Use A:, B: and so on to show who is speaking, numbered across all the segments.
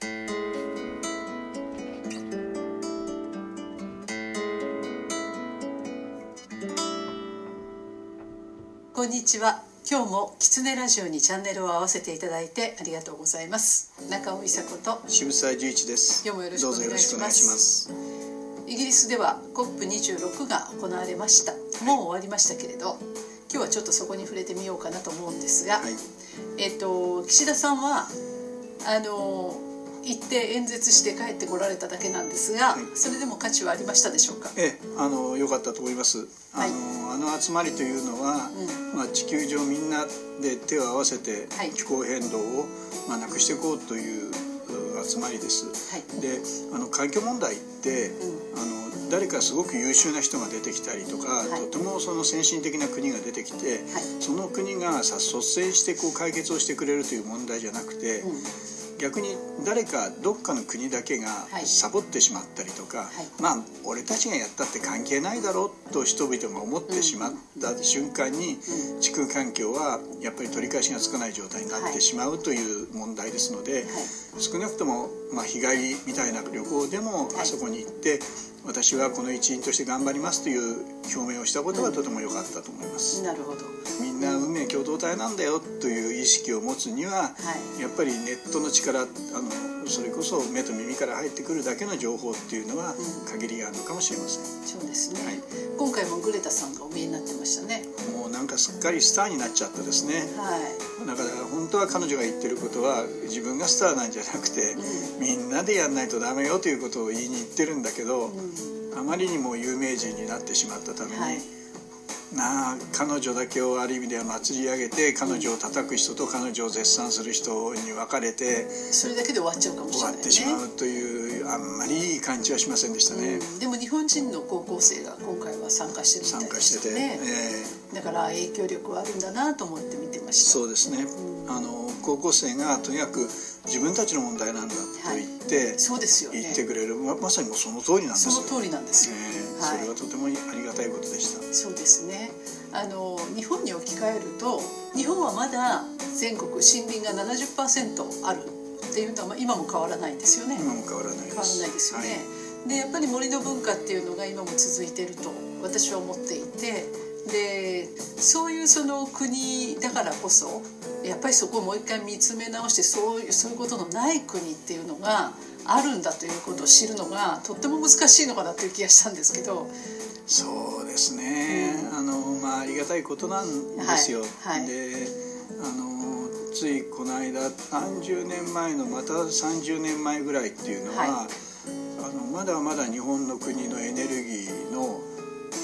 A: こんにちは。今日もキツネラジオにチャンネルを合わせていただいてありがとうございます。中尾美佐子と
B: 渋沢十一です。
A: 今日もよろしくお願いします。
B: どうぞよろしくお願いします。
A: イギリスでは COP26 が行われました。もう終わりましたけれど今日はちょっとそこに触れてみようかなと思うんですが、
B: はい。
A: えっと岸田さんはあの行って演説して帰ってこられただけなんですが、
B: はい。
A: それでも価値はありましたでしょうか？
B: ええあの良かったと思います。あ
A: はい。
B: の,、あの集まりというのは、まあ、地球上みんなで手を合わせて
A: はい。
B: 気候変動を、まあ、なくしていこうというう集まりです。
A: はい。
B: であの環境問題って、あの誰かすごく優秀な人が出てきたりとか、
A: はい。
B: とてもその先進的な国が出てきて、その国がさ率先してこう解決をしてくれるという問題じゃなくて、
A: うん
B: 逆に誰かどっかの国だけが
A: はい。
B: サボってしまったりとか、
A: い。
B: まあ俺たちがやったって関係ないだろうと人々が思ってしまった瞬間に
A: う
B: 地球環境はやっぱり取り返しがつかない状態になってしまうという問題ですので、少なくともまあ日帰りみたいな旅行でも
A: はい。
B: あそこに行って私はこの一員として頑張りますという表明をしたことはとても良かったと思います。
A: なるほど。
B: みんな運命共同体なんだよという意識を持つには
A: はい。
B: やっぱりネットの力あのそれこそ目と耳から入ってくるだけの情報っていうのは限りがあるのかもしれません、
A: そうですね、
B: はい。
A: 今回もグレタさんがお見えになってましたね。
B: もうなんかすっかりスターになっちゃったですね。
A: はい。
B: だから本当は彼女が言ってることは自分がスターなんじゃなくて、みんなでやんないとダメよということを言いに行ってるんだけど、あまりにも有名人になってしまったために、
A: はい
B: なあ彼女だけをある意味では祭り上げて彼女を叩く人と彼女を絶賛する人に分かれて
A: それだけで終わっちゃうかもし
B: 終わ
A: れないね。
B: ってしまうというあんまりいい感じはしませんでしたね、
A: うん。でも日本人の高校生が今回は参加してるみたいで
B: 参加してて、え
A: だから影響力はあるんだなと思って見てました。
B: そうですね、あの高校生がとにかく自分たちの問題なんだと言って、
A: そうですよね。
B: 言ってくれる。ままさにもうその通りなんです
A: その通りなんですよ、
B: ええ。
A: はい
B: それはとてもありがたいことでした。
A: そうですね。あの日本に置き換えると日本はまだ全国森林が70%あるっていうのはまあ今も変わらないんですよね、
B: 今も変わらないです。
A: 変わらないですよね、
B: はい。
A: でやっぱり森の文化っていうのが今も続いてると私は思っていてでそういうその国だからこそやっぱりそこをもう一回見つめ直してそういうそういうことのない国っていうのがあるんだということを知るのがとっても難しいのかなという気がしたんですけど。
B: そうですね、あのまあありがたいことなんですよ、
A: はい。はい。
B: であのついこの間30年前のまた30年前ぐらいっていうのは、
A: は
B: あのまだまだ日本の国のエネルギーの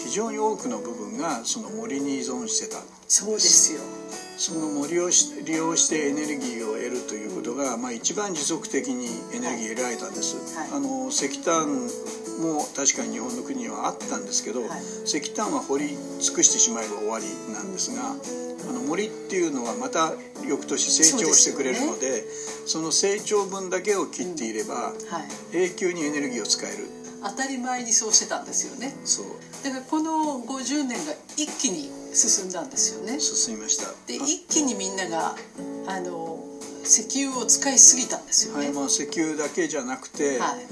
B: 非常に多くの部分がその森に依存してた。
A: そうですよ。
B: その森をし利用してエネルギーをが、まあ、一番持続的にエネルギーを得られたんです、
A: はい。
B: あの石炭も確かに日本の国にはあったんですけど、
A: はい。
B: 石炭は掘り尽くしてしまえば終わりなんですが、あの森っていうのはまた翌年成長してくれるのでその成長分だけを切っていれば、
A: はい。
B: 永久にエネルギーを使える。
A: 当たり前にそうしてたんですよね。
B: そう。
A: だからこの50年が一気に進んだんですよね。
B: 進みました。
A: で一気にみんながあの石油を使いすぎたんですよね。
B: はいまあ、石油だけじゃなくて、
A: はい。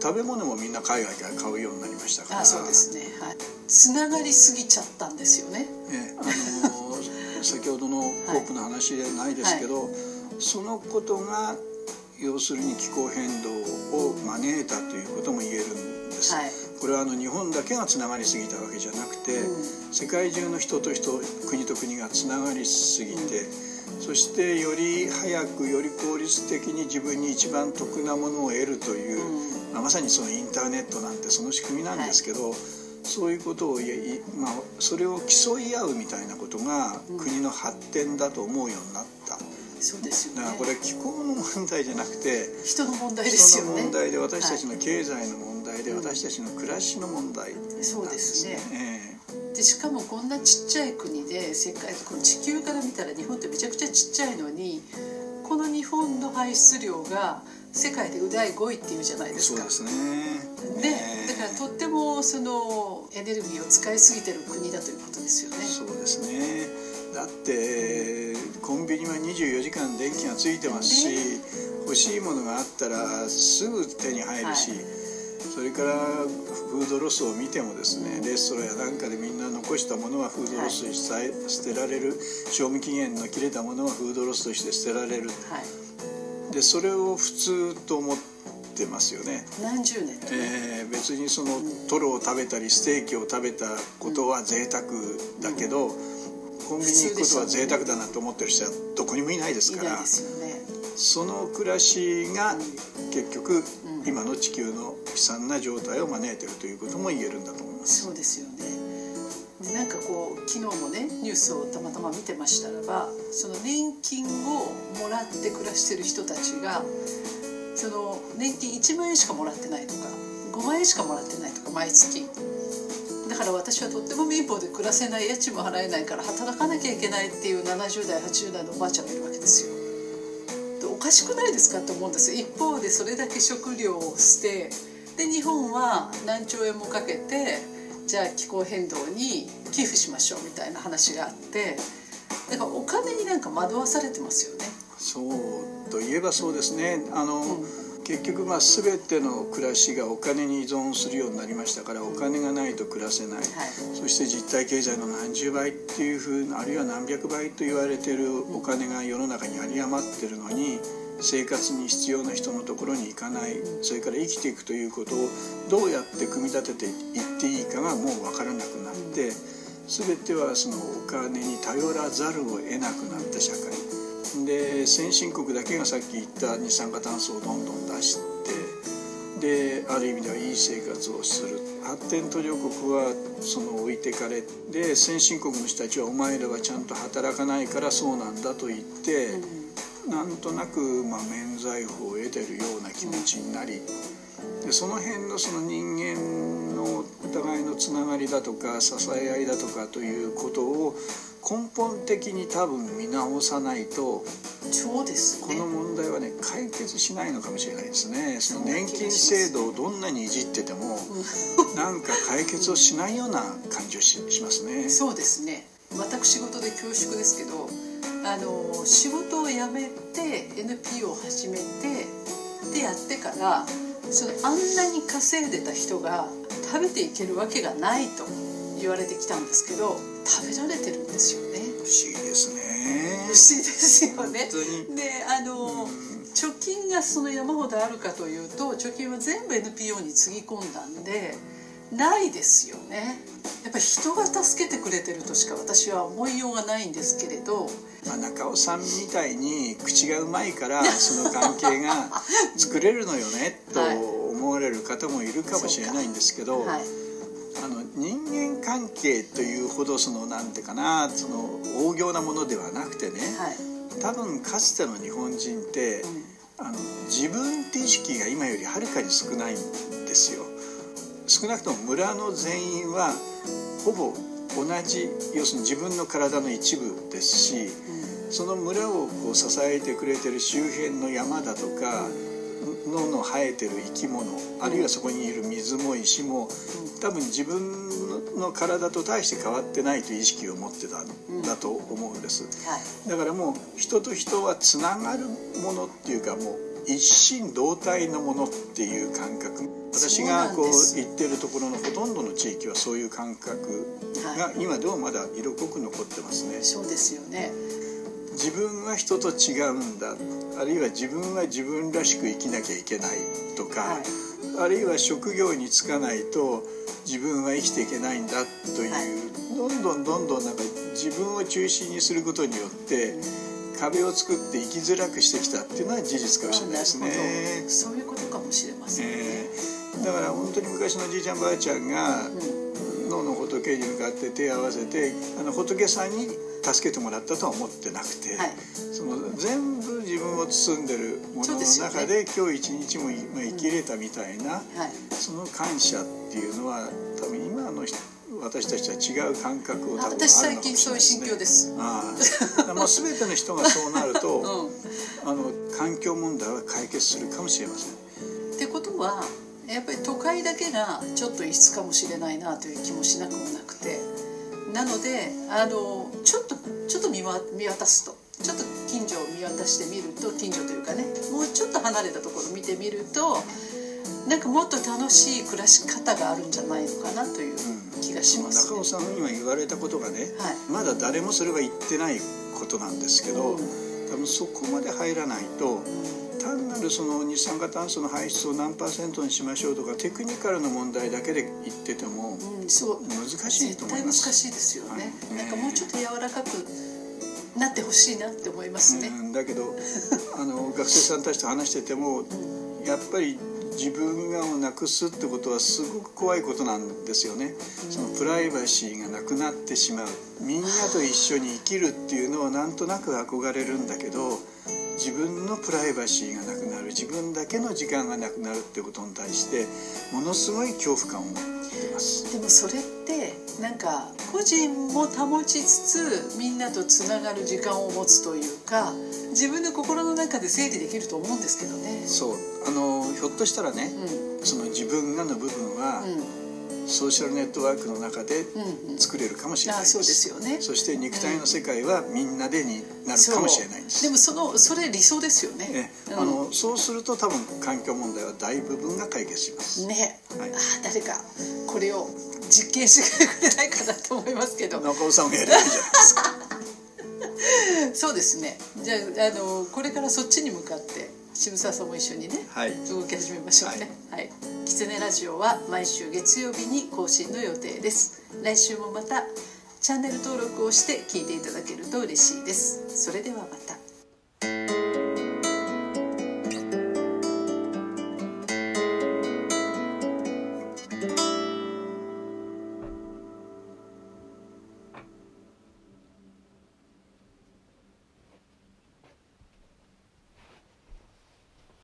B: 食べ物もみんな海外から買うようになりましたから。
A: あそうですね。はい。つながりすぎちゃったんですよね。
B: ええあのー 先ほどのコープの話ではないですけど、そのことが要するに気候変動を招いたということも言えるんです、
A: はい。
B: これはあの日本だけがつながりすぎたわけじゃなくて、
A: うん。
B: 世界中の人と人国と国がつながりすぎて、そしてより早くより効率的に自分に一番得なものを得るという、
A: うん。
B: まあ、まさにそのインターネットなんてその仕組みなんですけど、そういうことをいい、まあ、それを競い合うみたいなことが国の発展だと思うようになった。
A: そうですよ
B: だからこ
A: ね
B: れ気候の問題じゃなくて
A: 人の問題ですよね。
B: 人の問題で私たち
A: は
B: の経済の問題で
A: うん。
B: 私たちの暮らしの問題なんです
A: そうですね。
B: ええ
A: いでしかもこんなちっちゃい国で世界この地球から見たら日本ってめちゃくちゃちっちゃいのにこの日本の排出量が世界で第5位っていうじゃないですか。
B: そうですね。
A: で
B: ええ
A: だからとってもそのエネルギーを使いすぎてる国だということですよね。
B: そうですね。だってコンビニは24時間電気がついてますし、欲しいものがあったらすぐ手に入るし、はい、それからフードロスを見てもですねレストランやなんかでみんな残したものはフードロスとして、捨てられる賞味期限の切れたものはフードロスとして捨てられる、はい、でそれを普通と思ってますよね。
A: 何十年、
B: えー、別にそのトロを食べたりステーキを食べたことは贅沢だけど、うん、コンビニ行くことは贅沢だなと思ってる人はどこにもいないですから、ね、その暮らしが結局、今の地球の悲惨な状態を招いているということも言えるんだと思います。
A: そうですよねでなんかこう昨日もねニュースをたまたま見てましたらばその年金をもらって暮らしてる人たちがその年金1万円しかもらってないとか5万円しかもらってないとか毎月だから私はとっても貧乏で暮らせない家賃も払えないから働かなきゃいけないっていう70代80代のおばあちゃんがいるわけですよ。おかしくないですかと思うんです。一方でそれだけ食料を捨てで日本は何兆円もかけてじゃあ気候変動に寄付しましょうみたいな話があってだからお金になんか惑わされてますよね。
B: そうといえばそうですね。あの、うん結局まあ全ての暮らしがお金に依存するようになりましたからお金がないと暮らせない、はい、そして実体経済の何十倍っていうふうなあるいは何百倍と言われてるお金が世の中に有り余ってるのに生活に必要な人のところに行かない。それから生きていくということをどうやって組み立てていっていいかがもう分からなくなって全てはそのお金に頼らざるを得なくなった社会。で先進国だけがさっき言った二酸化炭素をどんどん出してである意味ではいい生活をする。発展途上国はその置いてかれで先進国の人たちはお前らはちゃんと働かないからそうなんだと言って、うん、なんとなく、まあ、免罪符を得てるような気持ちになりでその辺のその人間のお互いのつながりだとか支え合いだとかということを根本的に多分見直さないと
A: そうです、
B: ね、この問題はね解決しないのかもしれないですね。その年金制度をどんなにいじってても、なんか解決をしないような感じをしますね。
A: そうですね。私事で恐縮ですけどあの仕事を辞めて NPO を始めてでやってからそのあんなに稼いでた人が食べていけるわけがないと言われてきたんですけど食べられてるんですよね。
B: 不思議ですね。
A: 不思議ですよね。であの、貯金がその山ほどあるかというと貯金は全部 NPO につぎ込んだんでないですよね。やっぱり人が助けてくれてるとしか私は思いようがないんですけれど、
B: まあ、中尾さんみたいに口がうまいからその関係が 作れるのよねと思われる方もいるかもしれないんですけど、はいあの人間関係というほどそのなんてかなその大行なものではなくてね、はい、多分かつての日本人って、うん、あの自分って意識が今よりはるかに少ないんですよ。少なくとも村の全員はほぼ同じ要するに自分の体の一部ですし、うん、その村をこう支えてくれてる周辺の山だとか、野の生えてる生き物あるいはそこにいる水も石も多分自分の体と大して変わってないという意識を持ってたんだと思うんです、だからもう人と人はつながるものっていうかもう一心同体のものっていう感覚。私がこう言ってるところのほとんどの地域はそういう感覚が今でもまだ色濃く残ってますね。
A: そうですよね
B: 自分は人と違うんだ。あるいは自分は自分らしく生きなきゃいけないとか、はい、あるいは職業に就かないと自分は生きていけないんだという、はい、どんどんどんどんなんか自分を中心にすることによって、壁を作って生きづらくしてきたっていうのは事実かもしれないですね。
A: そういうことかもしれませんね、え
B: ー、だから本当に昔のじいちゃんばあちゃんが、脳の仏に向かって手を合わせてあの仏さんに助けてもらったとは思ってなくて、はい、その全部自分を包んでるものの中で、ね、今日一日も生きれたみたいな、うんはい、その感謝っていうのは多分今の私たちは違う感覚を多分あ私最近そういう心境です。ああ。もう全ての人がそうなると、うん、あの環境問題は解決するかもしれません。
A: ってことはやっぱり都会だけがちょっと異質かもしれないなという気もしなくもなくてなのであのちょっとちょっと見見渡すと。ちょっと近所を見渡してみると近所というかねもうちょっと離れたところを見てみるとなんかもっと楽しい暮らし方があるんじゃないのかなという気がします、
B: ね、中尾さん今言われたことがね、はい、まだ誰もそれは言ってないことなんですけど、うん、多分そこまで入らないと、単なるその二酸化炭素の排出を何パーセントにしましょうとかテクニカルの問題だけで言ってても難しいと思います。
A: 難しいですよね、はい、なんかもうちょっと柔らかくなってほしいなって思いますね。
B: だけどあの学生さんたちと話してても、やっぱり自分がをなくすってことはすごく怖いことなんですよね、そのプライバシーがなくなってしまう。みんなと一緒に生きるっていうのはなんとなく憧れるんだけど自分のプライバシーがなくなる。自分だけの時間がなくなるってことに対してものすごい恐怖感を持ってます。
A: でもそれってなんか個人も保ちつつみんなとつながる時間を持つというか自分の心の中で整理できると思うんですけどね。
B: そう。あのひょっとしたらね、うん、その自分がの部分は、うんソーシャルネットワークの中で作れるかもしれないです,、
A: そうですよね。
B: そして肉体の世界はみんなでになるかもしれないです、
A: でもそのそれ理想ですよね。
B: ね、あのそうすると多分環境問題は大部分が解決します。
A: ね、はい、あ誰かこれを実験してくれないかなと思いますけど。
B: 中尾さんもやればいいじゃないですか。
A: そうですね。じゃああのこれからそっちに向かって渋沢さんも一緒にね、はい、動き始めましょうね。はい、キツネラジオは毎週月曜日に更新の予定です。来週もまたチャンネル登録をして聞いていただけると嬉しいです。それではまた